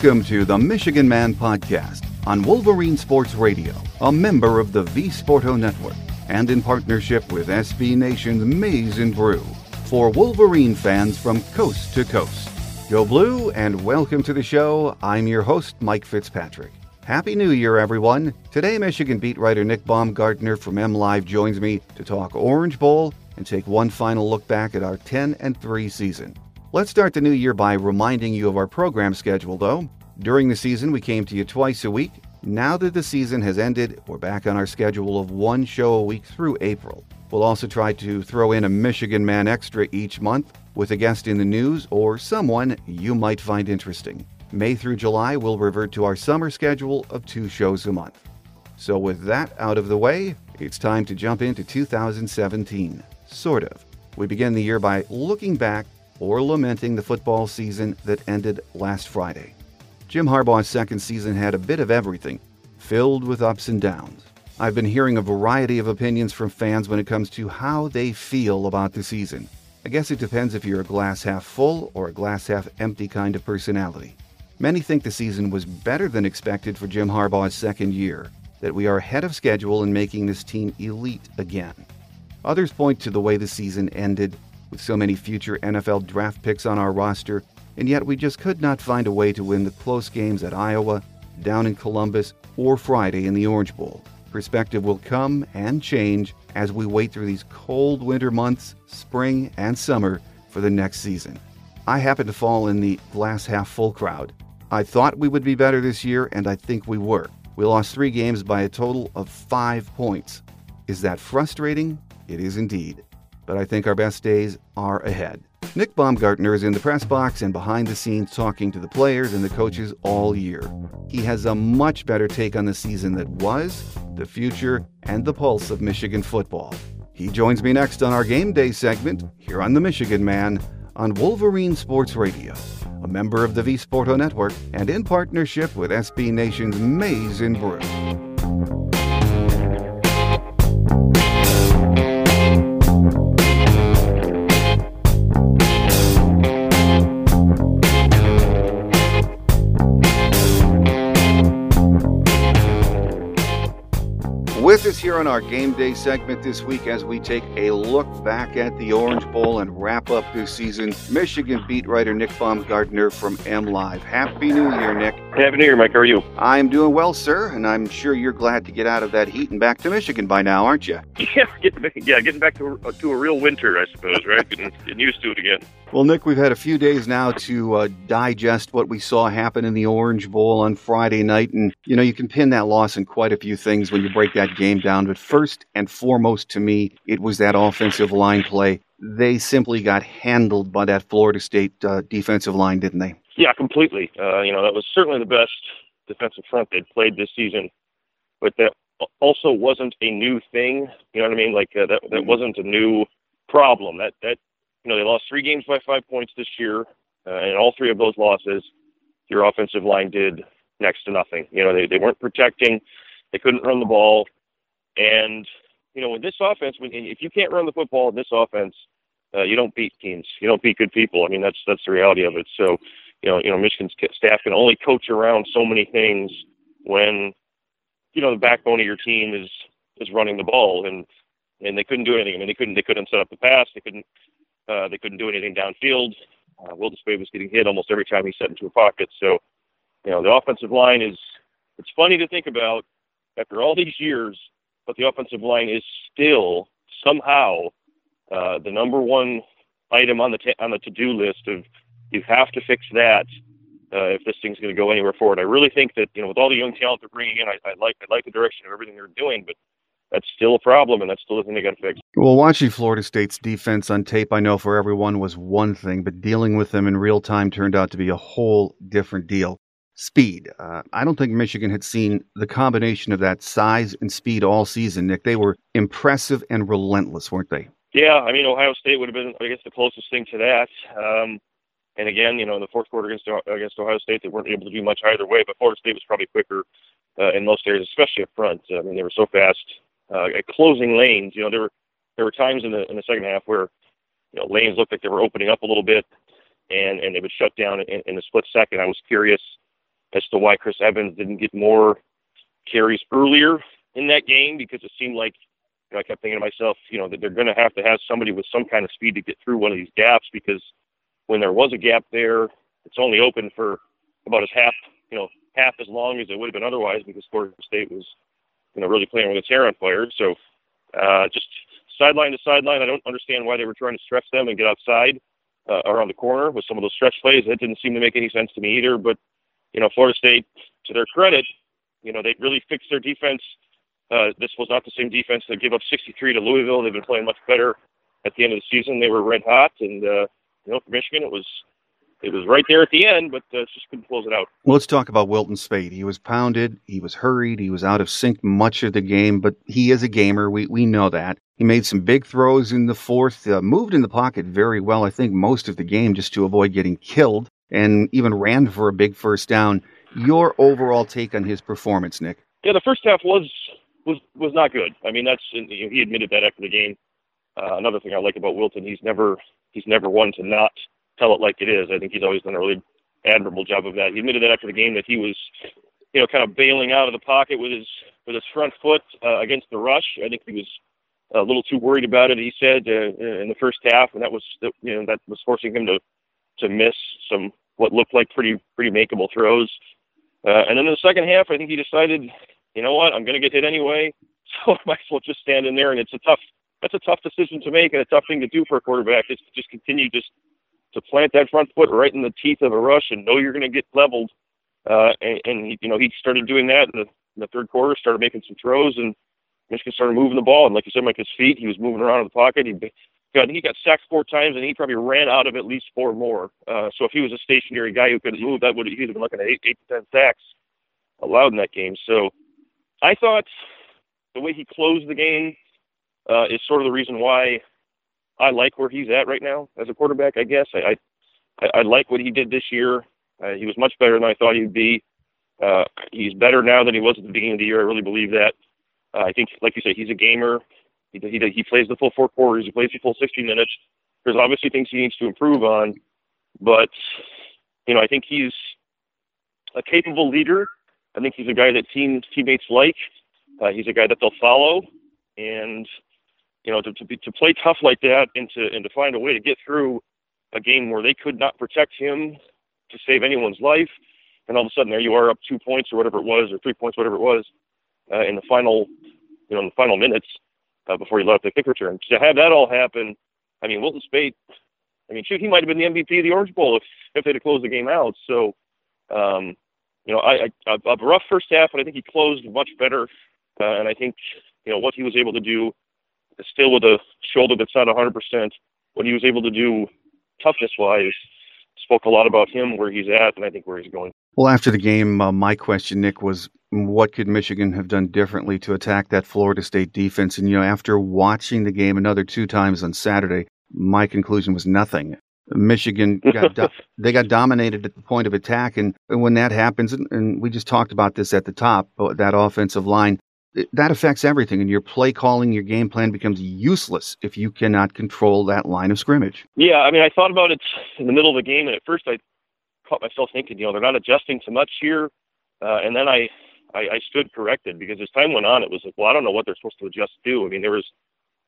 Welcome to the Michigan Man Podcast on Wolverine Sports Radio, a member of the V Sporto Network, and in partnership with SB Nation's Maize and Brew for Wolverine fans from coast to coast. Go Blue and welcome to the show. I'm your host, Mike Fitzpatrick. Happy New Year, everyone. Today, Michigan beat writer Nick Baumgardner from MLive joins me to talk Orange Bowl and take one final look back at our 10 and 3 season. Let's start the new year by reminding you of our program schedule, though. During the season, we came to you twice a week. Now that the season has ended, we're back on our schedule of one show a week through April. We'll also try to throw in a Michigan Man Extra each month with a guest in the news or someone you might find interesting. May through July, we'll revert to our summer schedule of two shows a month. So, with that out of the way, it's time to jump into 2017. Sort of. We begin the year by looking back or lamenting the football season that ended last Friday. Jim Harbaugh's second season had a bit of everything, filled with ups and downs. I've been hearing a variety of opinions from fans when it comes to how they feel about the season. I guess it depends if you're a glass half full or a glass half empty kind of personality. Many think the season was better than expected for Jim Harbaugh's second year, that we are ahead of schedule in making this team elite again. Others point to the way the season ended with so many future NFL draft picks on our roster, and yet we just could not find a way to win the close games at Iowa, down in Columbus, or Friday in the Orange Bowl. Perspective will come and change as we wait through these cold winter months, spring, and summer for the next season. I happen to fall in the glass half full crowd. I thought we would be better this year, and I think we were. We lost three games by a total of five points. Is that frustrating? It is indeed but I think our best days are ahead. Nick Baumgardner is in the press box and behind the scenes talking to the players and the coaches all year. He has a much better take on the season that was, the future, and the pulse of Michigan football. He joins me next on our game day segment here on The Michigan Man on Wolverine Sports Radio, a member of the V Sporto Network and in partnership with SB Nation's Maize and Brew. Here on our game day segment this week as we take a look back at the Orange Bowl and wrap up this season. Michigan beat writer Nick Baumgardner from MLive. Happy New Year, Nick. Happy New Year, Mike. How are you? I'm doing well, sir, and I'm sure you're glad to get out of that heat and back to Michigan by now, aren't you? Yeah, getting back, yeah, getting back to a, to a real winter, I suppose, right? getting, getting used to it again. Well, Nick, we've had a few days now to uh, digest what we saw happen in the Orange Bowl on Friday night, and you know you can pin that loss in quite a few things when you break that game down. But first and foremost, to me, it was that offensive line play. They simply got handled by that Florida State uh, defensive line, didn't they? Yeah, completely. Uh, you know that was certainly the best defensive front they'd played this season, but that also wasn't a new thing. You know what I mean? Like uh, that that wasn't a new problem. That that you know, they lost three games by five points this year, uh, and all three of those losses, your offensive line did next to nothing. You know, they, they weren't protecting, they couldn't run the ball, and you know, with this offense, when if you can't run the football in this offense, uh, you don't beat teams. You don't beat good people. I mean, that's that's the reality of it. So, you know, you know, Michigan's staff can only coach around so many things when, you know, the backbone of your team is is running the ball, and and they couldn't do anything. I mean, they couldn't they couldn't set up the pass. They couldn't uh, they couldn't do anything downfield. Uh, Wilton Speight was getting hit almost every time he set into a pocket. So, you know, the offensive line is, it's funny to think about after all these years, but the offensive line is still somehow uh, the number one item on the t- on the to-do list of you have to fix that uh, if this thing's going to go anywhere forward. I really think that you know with all the young talent they're bringing in, I, I like I like the direction of everything they're doing, but that's still a problem, and that's still a thing they got to fix. Well, watching Florida State's defense on tape, I know for everyone was one thing, but dealing with them in real time turned out to be a whole different deal. Speed. Uh, I don't think Michigan had seen the combination of that size and speed all season, Nick. They were impressive and relentless, weren't they? Yeah, I mean, Ohio State would have been, I guess, the closest thing to that. Um, and again, you know, in the fourth quarter against against Ohio State, they weren't able to do much either way. But Florida State was probably quicker uh, in most areas, especially up front. I mean, they were so fast uh, at closing lanes. You know, there were there were times in the in the second half where you know lanes looked like they were opening up a little bit, and and they would shut down in, in a split second. I was curious as to why Chris Evans didn't get more carries earlier in that game because it seemed like you know, I kept thinking to myself, you know, that they're going to have to have somebody with some kind of speed to get through one of these gaps because when there was a gap there, it's only open for about as half, you know, half as long as it would have been otherwise because Florida State was, you know, really playing with its hair on fire. So uh, just sideline to sideline, I don't understand why they were trying to stretch them and get outside uh, around the corner with some of those stretch plays. That didn't seem to make any sense to me either. But you know, Florida State, to their credit, you know, they really fixed their defense. Uh, this was not the same defense that gave up 63 to Louisville. They've been playing much better at the end of the season. They were red hot, and uh, you know, for Michigan, it was it was right there at the end, but uh, just couldn't close it out. Well, let's talk about Wilton Speight. He was pounded, he was hurried, he was out of sync much of the game, but he is a gamer. We we know that. He made some big throws in the fourth, uh, moved in the pocket very well. I think most of the game just to avoid getting killed, and even ran for a big first down. Your overall take on his performance, Nick? Yeah, the first half was was was not good. I mean, that's he admitted that after the game. Uh, another thing I like about Wilton, he's never he's never one to not tell it like it is. I think he's always done a really admirable job of that. He admitted that after the game that he was, you know, kind of bailing out of the pocket with his with his front foot uh, against the rush. I think he was a little too worried about it. He said uh, in the first half, and that was you know that was forcing him to to miss some what looked like pretty pretty makeable throws. Uh, and then in the second half, I think he decided, you know what, I'm going to get hit anyway, so I might as well just stand in there. And it's a tough that's a tough decision to make and a tough thing to do for a quarterback. Is to just continue just to plant that front foot right in the teeth of a rush and know you're going to get leveled. Uh, and, and he, you know, he started doing that in the, in the third quarter, started making some throws, and Michigan started moving the ball. And like you said, like his feet, he was moving around in the pocket. He got he got sacked four times, and he probably ran out of at least four more. Uh, so if he was a stationary guy who couldn't move, that would he'd have been looking at eight, eight to ten sacks allowed in that game. So I thought the way he closed the game uh, is sort of the reason why I like where he's at right now as a quarterback. I guess I I, I like what he did this year. Uh, he was much better than I thought he'd be. Uh, he's better now than he was at the beginning of the year. I really believe that. Uh, I think, like you say, he's a gamer. He, he he plays the full four quarters. He plays the full 60 minutes. There's obviously things he needs to improve on, but you know I think he's a capable leader. I think he's a guy that team teammates like. Uh, he's a guy that they'll follow, and you know, to to, be, to play tough like that and to and to find a way to get through a game where they could not protect him to save anyone's life, and all of a sudden there you are up two points or whatever it was, or three points, whatever it was, uh, in the final, you know, in the final minutes uh, before he left the kick return. To have that all happen, I mean, Wilton Speight, I mean, shoot, he might have been the MVP of the Orange Bowl if if they'd have closed the game out. So, um, you know, I, I a rough first half, but I think he closed much better, uh, and I think you know what he was able to do still with a shoulder that's not 100%. What he was able to do toughness wise spoke a lot about him, where he's at, and I think where he's going. Well, after the game, uh, my question, Nick, was what could Michigan have done differently to attack that Florida State defense? And, you know, after watching the game another two times on Saturday, my conclusion was nothing. Michigan got do- they got dominated at the point of attack, and, and when that happens, and, and, we just talked about this at the top, that offensive line that affects everything and your play calling your game plan becomes useless if you cannot control that line of scrimmage. Yeah i mean i thought about it in the middle of the game and at first i caught myself thinking you know they're not adjusting too much here uh, and then I, I i stood corrected because as time went on it was like well i don't know what they're supposed to adjust to. I mean there was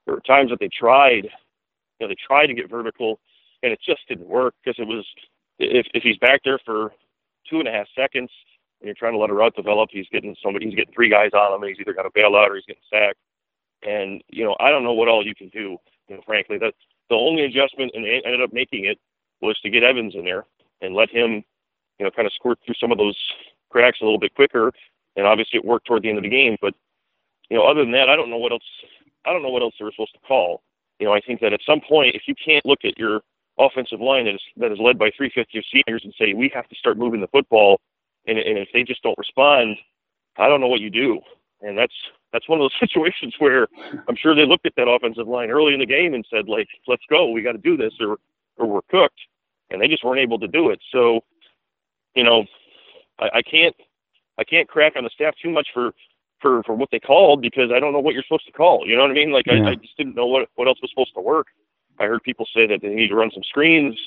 there were times that they tried you know they tried to get vertical and it just didn't work because it was if if he's back there for two and a half seconds and you're trying to let a route develop, he's getting somebody, he's getting three guys on him, and he's either got to bail out or he's getting sacked. And you know, I don't know what all you can do. You know, frankly, that the only adjustment, and ended up making it, was to get Evans in there and let him, you know, kind of squirt through some of those cracks a little bit quicker. And obviously, it worked toward the end of the game. But you know, other than that, I don't know what else. I don't know what else they were supposed to call. You know, I think that at some point, if you can't look at your offensive line that is that is led by three fifth year seniors and say we have to start moving the football and, and if they just don't respond, I don't know what you do. And that's that's one of those situations where I'm sure they looked at that offensive line early in the game and said, like, let's go, we got to do this, or or we're cooked, and they just weren't able to do it. So, you know, I, I can't I can't crack on the staff too much for for for what they called because I don't know what you're supposed to call. You know what I mean? Like yeah. I, I just didn't know what what else was supposed to work. I heard people say that they need to run some screens.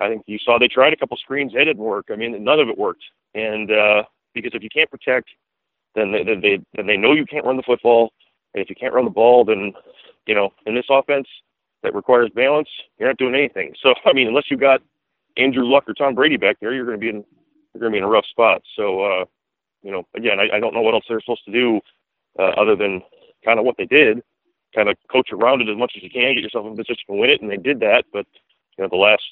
I think you saw they tried a couple screens, they didn't work. I mean, none of it worked. And uh, because if you can't protect, then they, then they then they know you can't run the football, and if you can't run the ball, then you know in this offense that requires balance, you're not doing anything. So I mean, unless you got Andrew Luck or Tom Brady back there, you're going to be in you're going to be in a rough spot. So uh, you know, again, I, I don't know what else they're supposed to do uh, other than kind of what they did, kind of coach around it as much as you can, get yourself in position to win it, and they did that. But you know, the last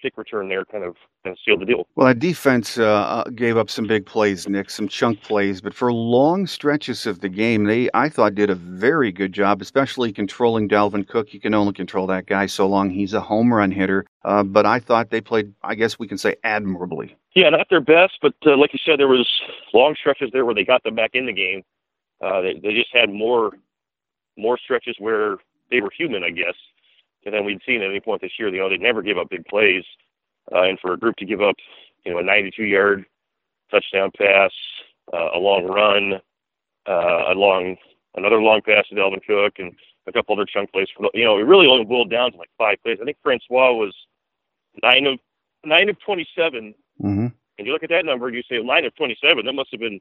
kick return there kind of, kind of sealed the deal. Well, that defense uh, uh, gave up some big plays, Nick, some chunk plays, but for long stretches of the game, they I thought did a very good job, especially controlling Dalvin Cook. You can only control that guy so long. He's a home run hitter, uh, but I thought they played, I guess we can say, admirably. Yeah, not their best, but uh, like you said, there was long stretches there where they got them back in the game. Uh, they, they just had more more stretches where they were human, I guess than we'd seen at any point this year. You know, they never give up big plays, uh, and for a group to give up, you know, a 92-yard touchdown pass, uh, a long run, uh, a long another long pass to Dalvin Cook, and a couple other chunk plays. For the, you know, it really only boiled down to like five plays. I think Francois was nine of nine of 27. Mm-hmm. And you look at that number, and you say nine of 27. That must have been, you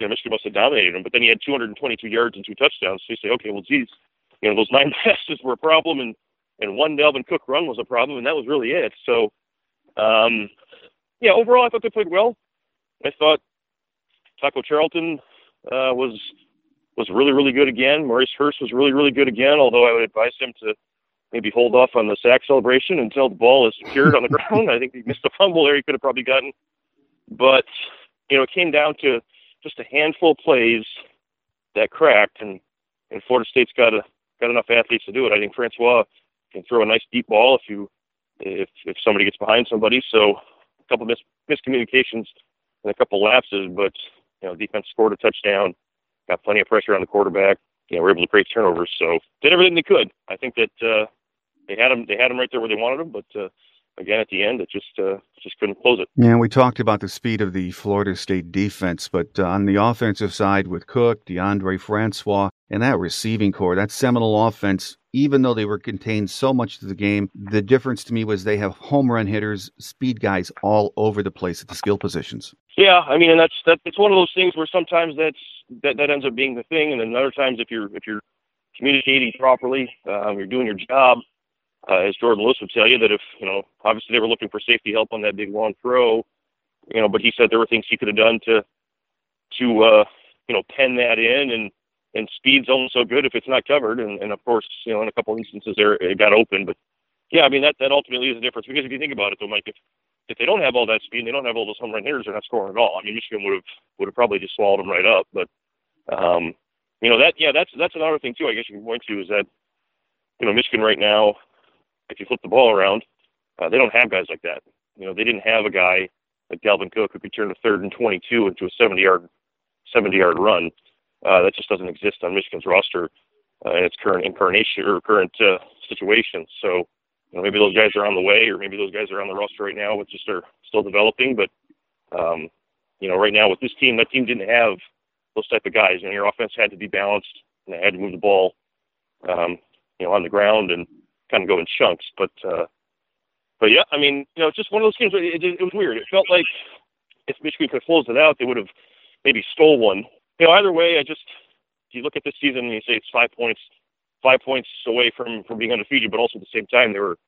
know, Michigan must have dominated him. But then he had 222 yards and two touchdowns. So you say, okay, well, geez, you know, those nine passes were a problem, and and one Dalvin Cook run was a problem, and that was really it. So, um, yeah, overall, I thought they played well. I thought Taco Charlton uh, was was really really good again. Maurice Hurst was really really good again. Although I would advise him to maybe hold off on the sack celebration until the ball is secured on the ground. I think he missed a fumble there he could have probably gotten. But you know, it came down to just a handful of plays that cracked, and and Florida State's got a got enough athletes to do it. I think Francois can throw a nice deep ball if you if if somebody gets behind somebody. So a couple mis- miscommunications and a couple lapses, but you know defense scored a touchdown, got plenty of pressure on the quarterback. You know, we're able to create turnovers, so did everything they could. I think that uh, they had them they had them right there where they wanted them, but uh, again at the end it just uh, just couldn't close it. Yeah, we talked about the speed of the Florida State defense, but uh, on the offensive side with Cook, Deondre Francois, and that receiving core, that Seminole offense, even though they were contained so much to the game, the difference to me was they have home run hitters, speed guys all over the place at the skill positions. Yeah, I mean, and that's that. It's one of those things where sometimes that's that that ends up being the thing, and then other times if you're if you're communicating properly, um, you're doing your job. Uh, as Jourdan Lewis would tell you, that if you know, obviously they were looking for safety help on that big long throw, you know, but he said there were things he could have done to to uh, you know pen that in and and speed's only so good if it's not covered. And, and of course, you know, in a couple instances there it got open. But yeah, I mean that that ultimately is the difference because if you think about it, though, Mike, if if they don't have all that speed, and they don't have all those home run hitters, they're not scoring at all. I mean, Michigan would have would have probably just swallowed them right up. But um, you know that yeah, that's that's another thing too. I guess you can point to is that you know Michigan right now, if you flip the ball around, uh, they don't have guys like that. You know, they didn't have a guy like Dalvin Cook who could turn a third and 22 into a 70 yard 70 yard run. Uh, that just doesn't exist on Michigan's roster uh, in its current incarnation or current uh, situation. So you know, maybe those guys are on the way, or maybe those guys are on the roster right now, which just are still developing. But um, you know, right now with this team, that team didn't have those type of guys. You know, your offense had to be balanced, and they had to move the ball, um, you know, on the ground and kind of go in chunks. But uh, but yeah, I mean, you know, it's just one of those games. It, it, it was weird. It felt like if Michigan could close it out, they would have maybe stole one you know, either way, I just you look at this season and you say it's five points, five points away from from being undefeated, but also at the same time there were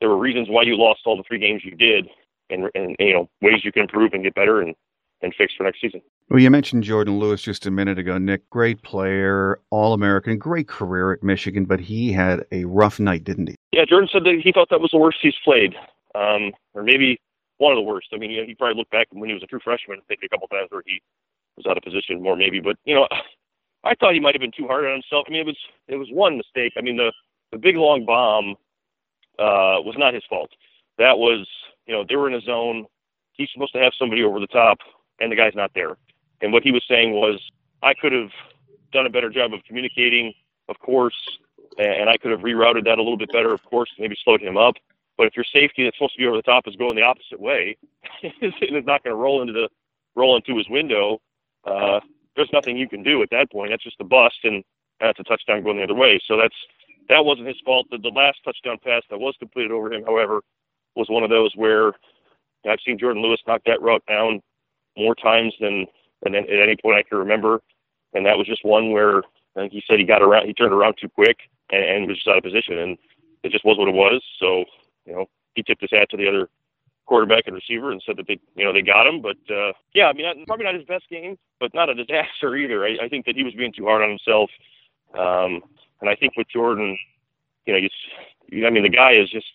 there were reasons why you lost all the three games you did, and and you know ways you can improve and get better and and fix for next season. Well, you mentioned Jourdan Lewis just a minute ago, Nick. Great player, All American, great career at Michigan, but he had a rough night, didn't he? Yeah, Jourdan said that he thought that was the worst he's played, um, or maybe one of the worst. I mean, you know, he probably looked back when he was a true freshman, and maybe a couple times where he was out of position more maybe. But you know, I thought he might have been too hard on himself. I mean, it was it was one mistake. I mean, the the big long bomb uh, was not his fault. That was you know they were in a zone. He's supposed to have somebody over the top, and the guy's not there. And what he was saying was, I could have done a better job of communicating, of course, and I could have rerouted that a little bit better, of course, maybe slowed him up. But if your safety that's supposed to be over the top is going the opposite way, and it's not going to roll into the roll into his window, uh, there's nothing you can do at that point. That's just a bust, and that's a touchdown going the other way. So that's that wasn't his fault. The, the last touchdown pass that was completed over him, however, was one of those where I've seen Jourdan Lewis knock that route down, more times than than at any point I can remember, and that was just one where I he said he got around, he turned around too quick and, and was just out of position, and it just was what it was. So you know, he tipped his hat to the other quarterback and receiver and said that they, you know, they got him. But uh, yeah, I mean, probably not his best game, but not a disaster either. I, I think that he was being too hard on himself. Um, and I think with Jourdan, you know, you, I mean, the guy is just.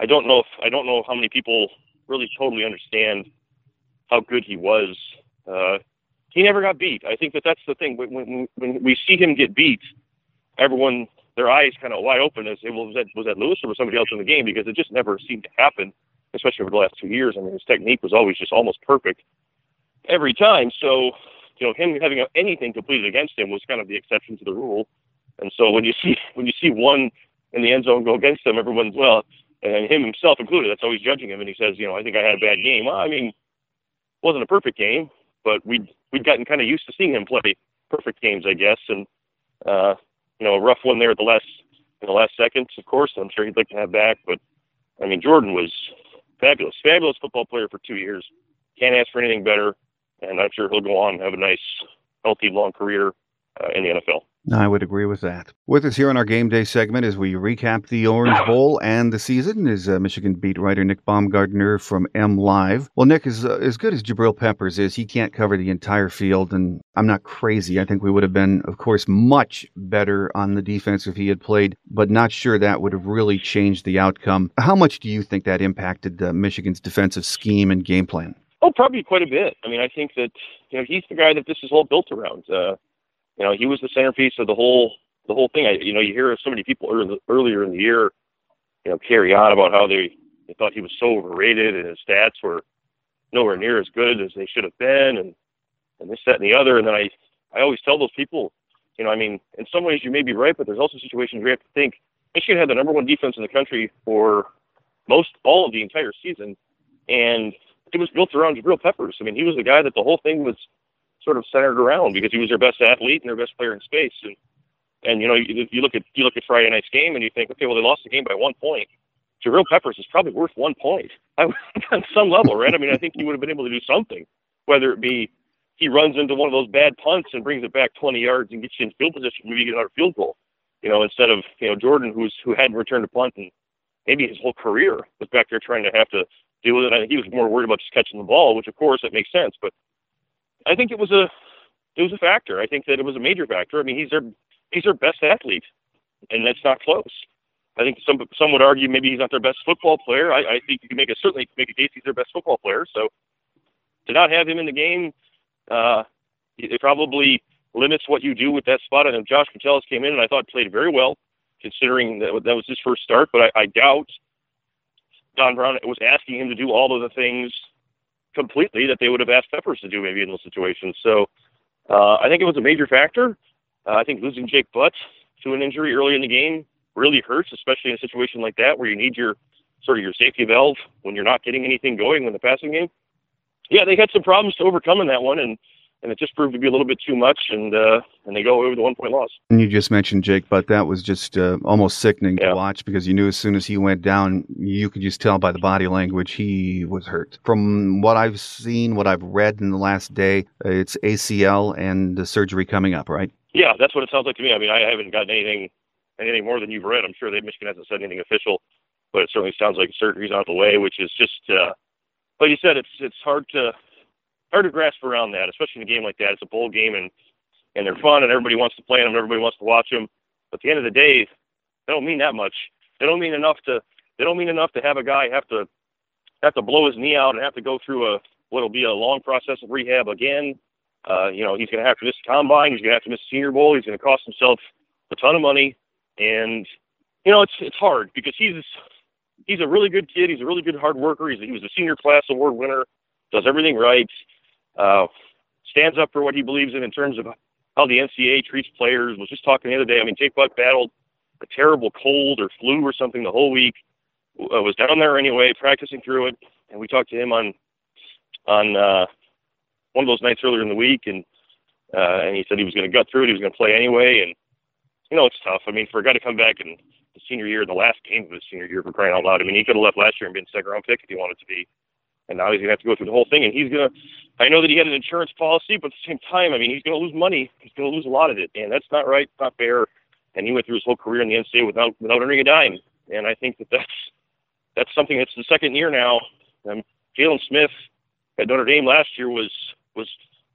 I don't know if I don't know how many people really totally understand how good he was. Uh, he never got beat. I think that that's the thing. When, when, when we see him get beat, everyone their eyes kind of wide open as well, was that was that Lewis or was somebody else in the game because it just never seemed to happen especially over the last two years. I mean, his technique was always just almost perfect every time. So, you know, him having anything completed against him was kind of the exception to the rule. And so when you see when you see one in the end zone go against him, everyone's well, and him himself included. That's always judging him, and he says, you know, I think I had a bad game. Well, I mean, wasn't a perfect game, but we'd we'd gotten kind of used to seeing him play perfect games, I guess. And uh, you know, a rough one there at the last in the last seconds, of course. I'm sure he'd like to have back, but I mean, Jourdan was fabulous, fabulous football player for two years. Can't ask for anything better, and I'm sure he'll go on and have a nice, healthy, long career uh, in the NFL. I would agree with that. With us here on our game day segment as we recap the Orange Bowl and the season is uh, Michigan beat writer Nick Baumgardner from MLive. Well, Nick is uh, as good as Jabril Peppers is. He can't cover the entire field, and I'm not crazy. I think we would have been, of course, much better on the defense if he had played, but not sure that would have really changed the outcome. How much do you think that impacted uh, Michigan's defensive scheme and game plan? Oh, probably quite a bit. I mean, I think that you know he's the guy that this is all built around. Uh, you know, he was the centerpiece of the whole the whole thing. I, you know, you hear so many people early, earlier in the year, you know, carry on about how they they thought he was so overrated and his stats were nowhere near as good as they should have been, and and this, that, and the other. And then I I always tell those people, you know, I mean, in some ways you may be right, but there's also situations where you have to think Michigan had the number one defense in the country for most all of the entire season, and it was built around Jabril Peppers. I mean, he was the guy that the whole thing was sort of centered around because he was their best athlete and their best player in space. And and you know you, you look at you look at Friday night's game and you think, okay, well they lost the game by one point. Jabril Peppers is probably worth one point on some level, right? I mean, I think he would have been able to do something, whether it be he runs into one of those bad punts and brings it back 20 yards and gets you in field position, maybe get another field goal. You know, instead of you know Jourdan, who's who hadn't returned a punt and maybe his whole career was back there trying to have to deal with it. I think he was more worried about just catching the ball, which of course it makes sense. But I think it was a it was a factor. I think that it was a major factor. I mean, he's their he's their best athlete, and that's not close. I think some some would argue maybe he's not their best football player. I, I think you can make a certainly make a case he's their best football player. So to not have him in the game, uh, it probably limits what you do with that spot. And Josh Metellus came in and I thought played very well, considering that that was his first start. But I, I doubt Don Brown was asking him to do all of the things completely that they would have asked Peppers to do maybe in those situations. So uh, I think it was a major factor. Uh, I think losing Jake Butt to an injury early in the game really hurts, especially in a situation like that where you need your sort of your safety valve when you're not getting anything going in the passing game. Yeah, they had some problems to overcome in that one, and and it just proved to be a little bit too much, and uh, and they go over the one point loss. And you just mentioned Jake, but that was just uh, almost sickening yeah. to watch because you knew as soon as he went down, you could just tell by the body language he was hurt. From what I've seen, what I've read in the last day, it's ACL and the surgery coming up, right? Yeah, that's what it sounds like to me. I mean, I haven't gotten anything anything more than you've read. I'm sure that Michigan hasn't said anything official, but it certainly sounds like surgery's out of the way, which is just. Uh, like you said, it's it's hard to hard to grasp around that, especially in a game like that. It's a bowl game, and and they're fun, and everybody wants to play them, and everybody wants to watch them. But at the end of the day, they don't mean that much. They don't mean enough to. They don't mean enough to have a guy have to have to blow his knee out and have to go through a what'll be a long process of rehab again. Uh, you know, he's going to have to miss the combine. He's going to have to miss Senior Bowl. He's going to cost himself a ton of money, and you know, it's it's hard because he's he's a really good kid. He's a really good hard worker. He's he was a senior class award winner. Does everything right uh, stands up for what he believes in in terms of how the NCAA treats players. Was just talking the other day. I mean, Jake Butt battled a terrible cold or flu or something the whole week. Uh, was down there anyway, practicing through it, and we talked to him on on uh, one of those nights earlier in the week, and uh, and he said he was going to gut through it. He was going to play anyway, and you know it's tough. I mean, for a guy to come back in the senior year, the last game of his senior year, for crying out loud. I mean, he could have left last year and been second round pick if he wanted to be. And now he's gonna have to go through the whole thing. And he's gonna. I know that he had an insurance policy, but at the same time, I mean, he's gonna lose money. He's gonna lose a lot of it, and that's not right. Not fair. And he went through his whole career in the NCAA without without earning a dime. And I think that that's that's something that's the second year now. Um, Jaylon Smith at Notre Dame last year was was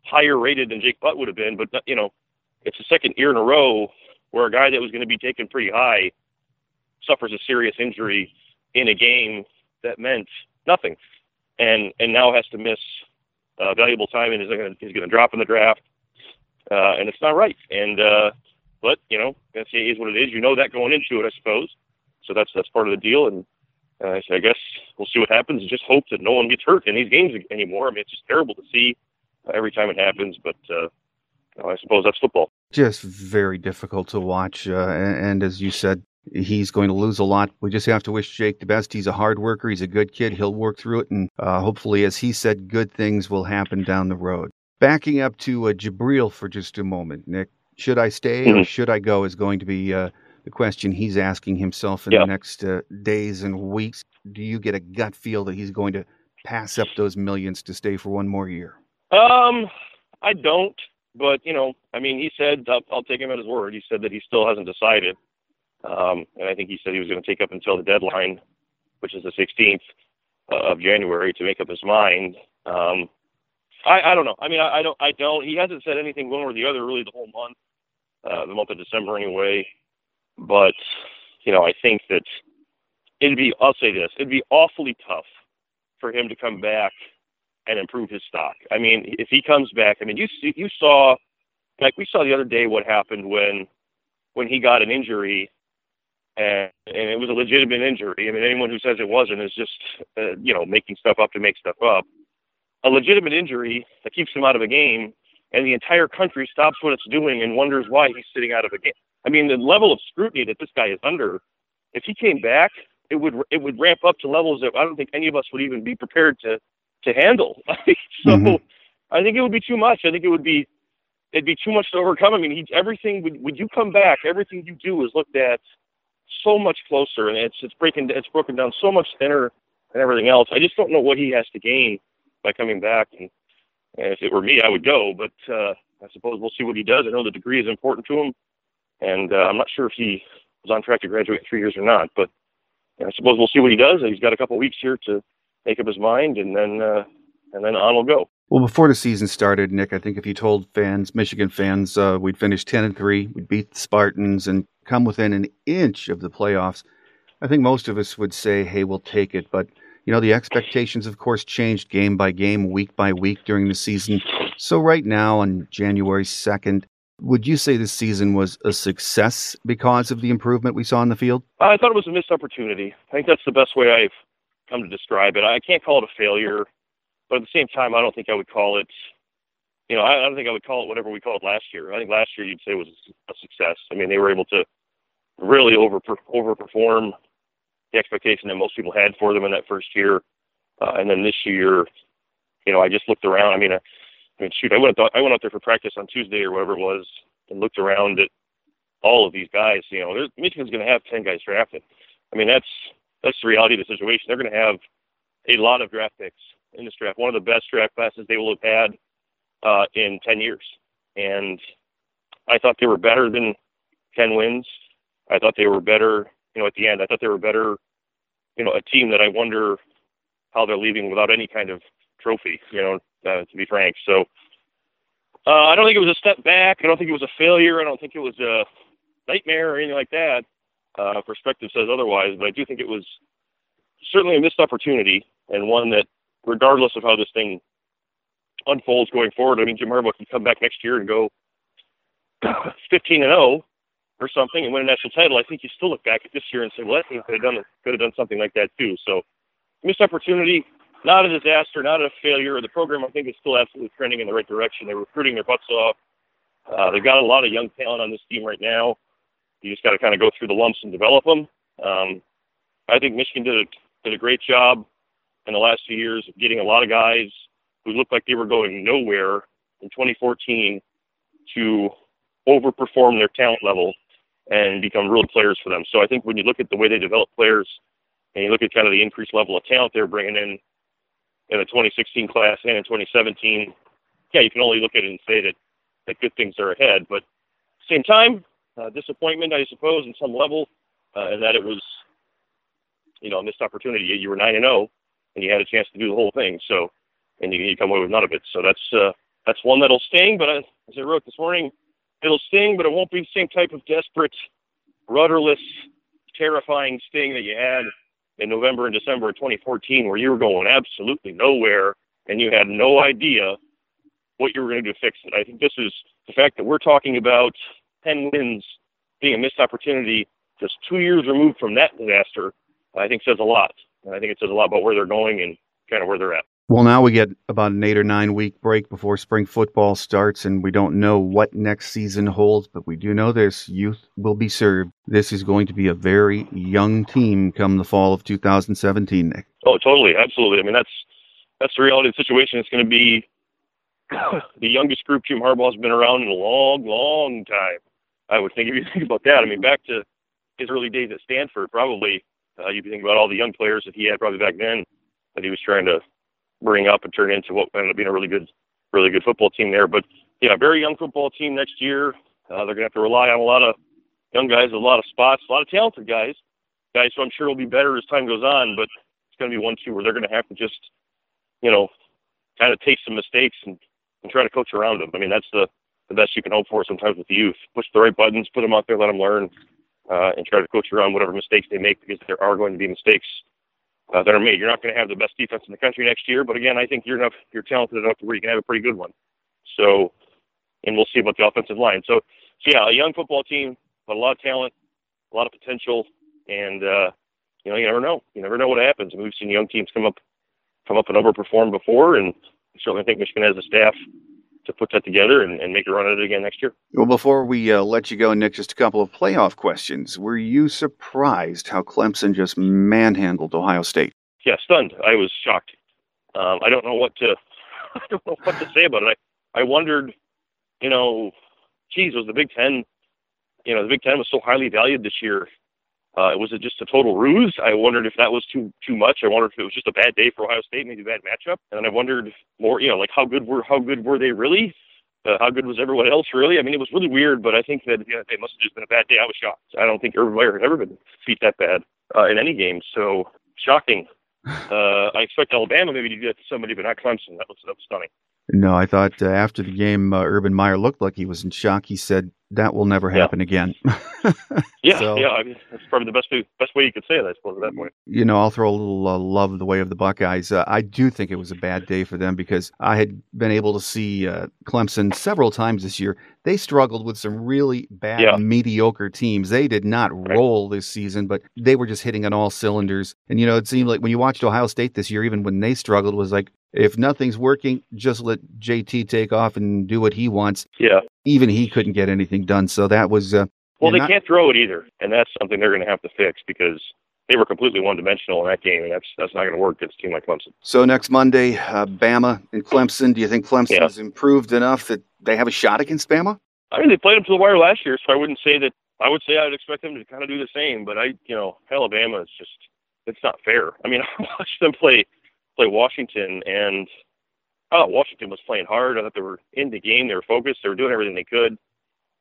higher rated than Jake Butt would have been, but you know, it's the second year in a row where a guy that was going to be taken pretty high suffers a serious injury in a game that meant nothing, and and now has to miss uh, valuable time and is going to is going to drop in the draft, uh, and it's not right. And uh, but you know, NCAA is what it is. You know that going into it, I suppose. So that's that's part of the deal, and uh, so I guess we'll see what happens. And just hope that no one gets hurt in these games anymore. I mean, it's just terrible to see every time it happens, but uh, I suppose that's football. Just very difficult to watch, uh, and, and as you said, he's going to lose a lot. We just have to wish Jake the best. He's a hard worker. He's a good kid. He'll work through it, and uh, hopefully, as he said, good things will happen down the road. Backing up to uh, Jabril for just a moment, Nick. Should I stay mm-hmm. or should I go? Is going to be uh, the question he's asking himself in the next uh, days and weeks. Do you get a gut feel that he's going to pass up those millions to stay for one more year? Um, I don't. But you know, I mean, he said I'll, I'll take him at his word. He said that he still hasn't decided, um, and I think he said he was going to take up until the deadline, which is the 16th uh, of January, to make up his mind. Um, I, I don't know. I mean, I, I don't. I don't. He hasn't said anything one or the other really the whole month, uh, the month of December anyway. But you know, I think that it'd be. I'll say this: it'd be awfully tough for him to come back and improve his stock. I mean, if he comes back, I mean, you see, you saw, like we saw the other day, what happened when when he got an injury, and and it was a legitimate injury. I mean, anyone who says it wasn't is just uh, you know making stuff up to make stuff up. A legitimate injury that keeps him out of a game, and the entire country stops what it's doing and wonders why he's sitting out of a game. I mean, the level of scrutiny that this guy is under, if he came back, it would it would ramp up to levels that I don't think any of us would even be prepared to to handle. so mm-hmm. I think it would be too much. I think it would be it'd be too much to overcome. I mean, he, everything would when you come back, everything you do is looked at so much closer, and it's it's breaking it's broken down so much thinner and everything else. I just don't know what he has to gain by coming back. And, and if it were me, I would go. But uh, I suppose we'll see what he does. I know the degree is important to him and uh, I'm not sure if he was on track to graduate in three years or not. But I suppose we'll see what he does. He's got a couple weeks here to make up his mind, and then uh, and then on we'll go. Well, before the season started, Nick, I think if you told fans, Michigan fans, uh, we'd finish ten and three, we'd beat the Spartans, and come within an inch of the playoffs, I think most of us would say, "Hey, we'll take it." But you know, the expectations, of course, changed game by game, week by week during the season. So right now, on January second, would you say this season was a success because of the improvement we saw in the field? I thought it was a missed opportunity. I think that's the best way I've come to describe it. I can't call it a failure, but at the same time, I don't think I would call it. You know, I don't think I would call it whatever we called last year. I think last year you'd say it was a success. I mean, they were able to really over overperform the expectation that most people had for them in that first year, uh, and then this year, you know, I just looked around. I mean, I mean, shoot, I went I went out there for practice on Tuesday or whatever it was, and looked around at all of these guys. You know, Michigan's going to have ten guys drafted. I mean, that's that's the reality of the situation. They're going to have a lot of draft picks in this draft. One of the best draft classes they will have had uh, in ten years. And I thought they were better than ten wins. I thought they were better. You know, at the end, I thought they were better. You know, a team that I wonder how they're leaving without any kind of trophy. You know, uh, to be frank. So uh, I don't think it was a step back. I don't think it was a failure. I don't think it was a nightmare or anything like that. Uh, perspective says otherwise, but I do think it was certainly a missed opportunity and one that, regardless of how this thing unfolds going forward, I mean, Jim Harbaugh can come back next year and go 15 and 0 or something and win a national title. I think you still look back at this year and say, well, that team could have done could have done something like that too. So missed opportunity not a disaster, not a failure. The program, I think, is still absolutely trending in the right direction. They're recruiting their butts off. Uh, they've got a lot of young talent on this team right now. You just got to kind of go through the lumps and develop them. Um, I think Michigan did a, did a great job in the last few years of getting a lot of guys who looked like they were going nowhere in 2014 to overperform their talent level and become real players for them. So I think when you look at the way they develop players and you look at kind of the increased level of talent they're bringing in, in the 2016 class and in 2017, yeah, you can only look at it and say that that good things are ahead. But same time, uh, disappointment, I suppose, in some level, uh, and that it was, you know, a missed opportunity. You were nine and zero, oh, and you had a chance to do the whole thing. So, and you, you come away with none of it. So that's uh, that's one that'll sting. But as I wrote this morning, it'll sting, but it won't be the same type of desperate, rudderless, terrifying sting that you had in November and December of 2014, where you were going absolutely nowhere and you had no idea what you were going to do to fix it. I think this is the fact that we're talking about 10 wins being a missed opportunity just two years removed from that disaster, I think says a lot. I think it says a lot about where they're going and kind of where they're at. Well, now we get about an eight or nine week break before spring football starts, and we don't know what next season holds, but we do know this youth will be served. This is going to be a very young team come the fall of 2017, Nick. Oh, totally. Absolutely. I mean, that's that's the reality of the situation. It's going to be the youngest group Jim Harbaugh's been around in a long, long time. I would think if you think about that. I mean, back to his early days at Stanford, probably uh, you'd be thinking about all the young players that he had probably back then that he was trying to bring up and turn into what ended up being a really good, really good football team there. But yeah, very young football team next year. Uh, they're gonna have to rely on a lot of young guys, a lot of spots, a lot of talented guys, guys who I'm sure will be better as time goes on. But it's gonna be one two where they're gonna have to just, you know, kind of take some mistakes and, and try to coach around them. I mean, that's the the best you can hope for sometimes with the youth. Push the right buttons, put them out there, let them learn, uh, and try to coach around whatever mistakes they make because there are going to be mistakes uh, that are made. You're not going to have the best defense in the country next year, but again, I think you're enough, you're talented enough to where you can have a pretty good one. So, and we'll see about the offensive line. So, so yeah, a young football team, but a lot of talent, a lot of potential, and uh, you know, you never know. You never know what happens. I mean, we've seen young teams come up, come up and overperform before, and I certainly think Michigan has a staff to put that together and, and make a run at it again next year. Well, before we uh, let you go, Nick, just a couple of playoff questions. Were you surprised how Clemson just manhandled Ohio State? Yeah, stunned. I was shocked. Um, I don't know what to I don't know what to say about it. I I wondered, you know, geez, was the Big Ten, you know, the Big Ten was so highly valued this year. Uh, was it just a total ruse? I wondered if that was too too much. I wondered if it was just a bad day for Ohio State, maybe a bad matchup. And then I wondered more, you know, like how good were how good were they really? Uh, how good was everyone else really? I mean, it was really weird, but I think that yeah, it must have just been a bad day. I was shocked. I don't think Urban Meyer had ever been beat that bad uh, in any game. So shocking. Uh, I expect Alabama maybe to do that to somebody, but not Clemson. That was that was stunning. No, I thought uh, after the game, uh, Urban Meyer looked like he was in shock. He said that will never happen yeah. again. yeah, so, yeah. I mean, that's probably the best way, best way you could say it, I suppose, at that point. You know, I'll throw a little uh, love the way of the Buckeyes. Uh, I do think it was a bad day for them because I had been able to see uh, Clemson several times this year. They struggled with some really bad, yeah. mediocre teams. They did not right. roll this season, but they were just hitting on all cylinders. And you know, it seemed like when you watched Ohio State this year, even when they struggled, was like if nothing's working, just let JT take off and do what he wants. Yeah. Even he couldn't get anything done. So that was. Uh, well, they not... can't throw it either, and that's something they're going to have to fix because they were completely one-dimensional in that game, and that's that's not going to work against a team like Clemson. So next Monday, uh, Bama and Clemson. Do you think Clemson yeah. has improved enough that they have a shot against Bama? I mean, they played them to the wire last year, so I wouldn't say that. I would say I would expect them to kind of do the same, but I, you know, Alabama is just it's not fair. I mean, I watched them play play Washington, and oh, Washington was playing hard. I thought they were in the game. They were focused. They were doing everything they could.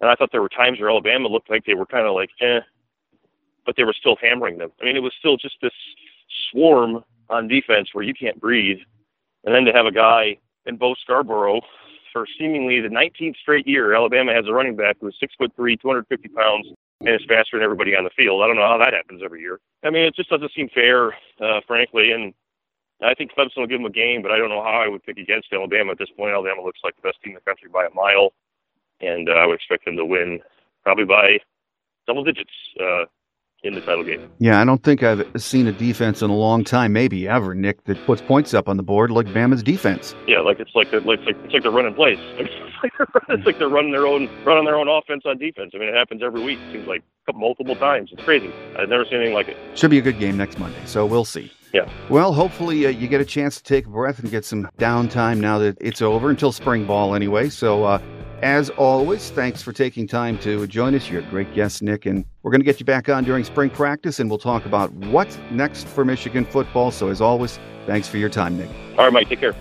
And I thought there were times where Alabama looked like they were kind of like, eh, but they were still hammering them. I mean, it was still just this swarm on defense where you can't breathe. And then to have a guy in Bo Scarborough for seemingly the 19th straight year, Alabama has a running back who's six foot three, 250 pounds, and is faster than everybody on the field. I don't know how that happens every year. I mean, it just doesn't seem fair, uh, frankly. And I think Clemson will give them a game, but I don't know how I would pick against Alabama at this point. Alabama looks like the best team in the country by a mile, and uh, I would expect them to win probably by double digits uh, in the title game. Yeah, I don't think I've seen a defense in a long time, maybe ever, Nick, that puts points up on the board like Bama's defense. Yeah, like it's like they're, like it's like, it's like they're running plays. It's like they're running their own running their own offense on defense. I mean, it happens every week. It seems like multiple times. It's crazy. I've never seen anything like it. Should be a good game next Monday, so we'll see. Yeah. Well, hopefully uh, you get a chance to take a breath and get some downtime now that it's over until spring ball anyway. So, uh, as always, thanks for taking time to join us. You're a great guest, Nick, and we're going to get you back on during spring practice and we'll talk about what's next for Michigan football. So, as always, Thanks for your time, Nick. All right, Mike. Take care.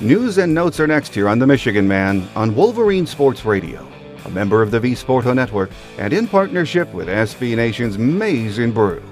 News and notes are next here on The Michigan Man on Wolverine Sports Radio, a member of the V Sporto Network, and in partnership with SB Nation's Maize and Brew.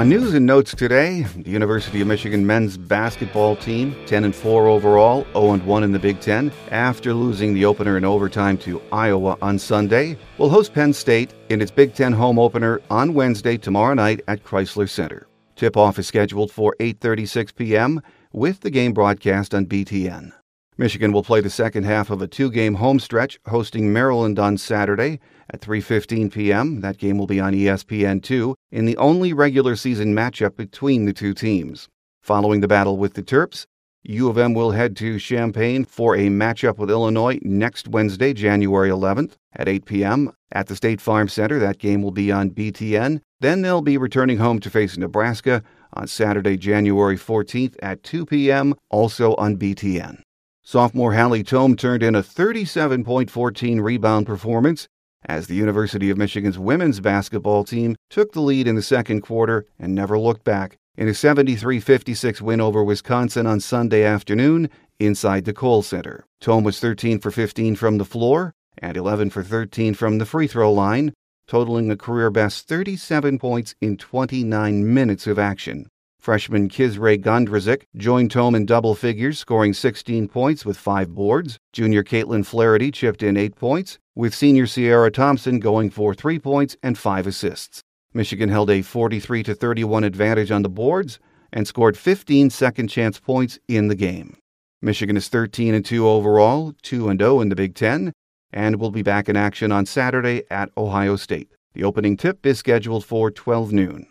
On news and notes today, the University of Michigan men's basketball team, 10 and 4 overall, 0 and 1 in the Big 10, after losing the opener in overtime to Iowa on Sunday, will host Penn State in its Big 10 home opener on Wednesday tomorrow night at Crisler Center. Tip-off is scheduled for 8:36 p.m. with the game broadcast on BTN. Michigan will play the second half of a two-game home stretch hosting Maryland on Saturday at 3:15 p.m. That game will be on ESPN2 in the only regular season matchup between the two teams. Following the battle with the Terps, U of M will head to Champaign for a matchup with Illinois next Wednesday, January 11th at 8 p.m. at the State Farm Center. That game will be on BTN. Then they'll be returning home to face Nebraska on Saturday, January 14th at 2 p.m., also on BTN. Sophomore Hallie Thome turned in a 37.14 rebound performance as the University of Michigan's women's basketball team took the lead in the second quarter and never looked back in a 73 56 win over Wisconsin on Sunday afternoon inside the Kohl Center. Thome was 13 for 15 from the floor and 11 for 13 from the free throw line, totaling a career best 37 points in 29 minutes of action. Freshman Kysre Gondrezick joined Thome in double figures, scoring 16 points with five boards. Junior Katelynn Flaherty chipped in eight points, with senior Siera Thompson going for three points and five assists. Michigan held a 43 31 advantage on the boards and scored 15 second chance points in the game. Michigan is 13 and 2 overall, 2 and 0 in the Big 10, and will be back in action on Saturday at Ohio State. The opening tip is scheduled for 12 noon.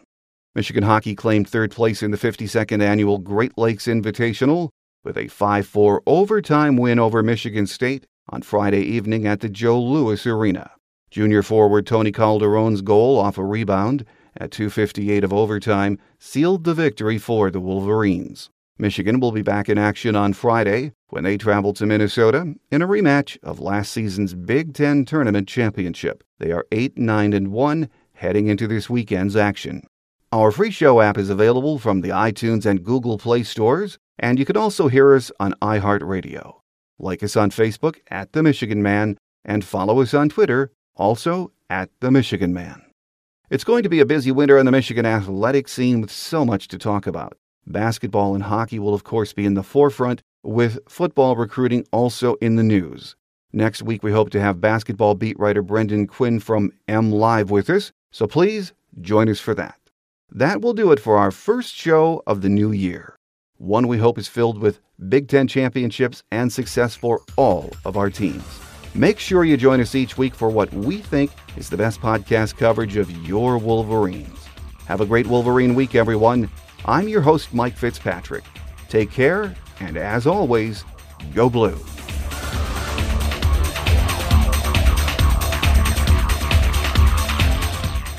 Michigan hockey claimed third place in the 52nd annual Great Lakes Invitational with a 5 4 overtime win over Michigan State on Friday evening at the Joe Louis Arena. Junior forward Tony Calderone's goal off a rebound at 2.58 of overtime sealed the victory for the Wolverines. Michigan will be back in action on Friday when they travel to Minnesota in a rematch of last season's Big Ten Tournament Championship. They are 8 9 and 1 heading into this weekend's action. Our free show app is available from the iTunes and Google Play stores, and you can also hear us on iHeartRadio. Like us on Facebook at The Michigan Man, and follow us on Twitter, also at The Michigan Man. It's going to be a busy winter on the Michigan athletic scene with so much to talk about. Basketball and hockey will, of course, be in the forefront, with football recruiting also in the news. Next week, we hope to have basketball beat writer Brendan Quinn from MLive with us, so please join us for that. That will do it for our first show of the new year. One we hope is filled with Big Ten championships and success for all of our teams. Make sure you join us each week for what we think is the best podcast coverage of your Wolverines. Have a great Wolverine week, everyone. I'm your host, Mike Fitzpatrick. Take care, and as always, go blue.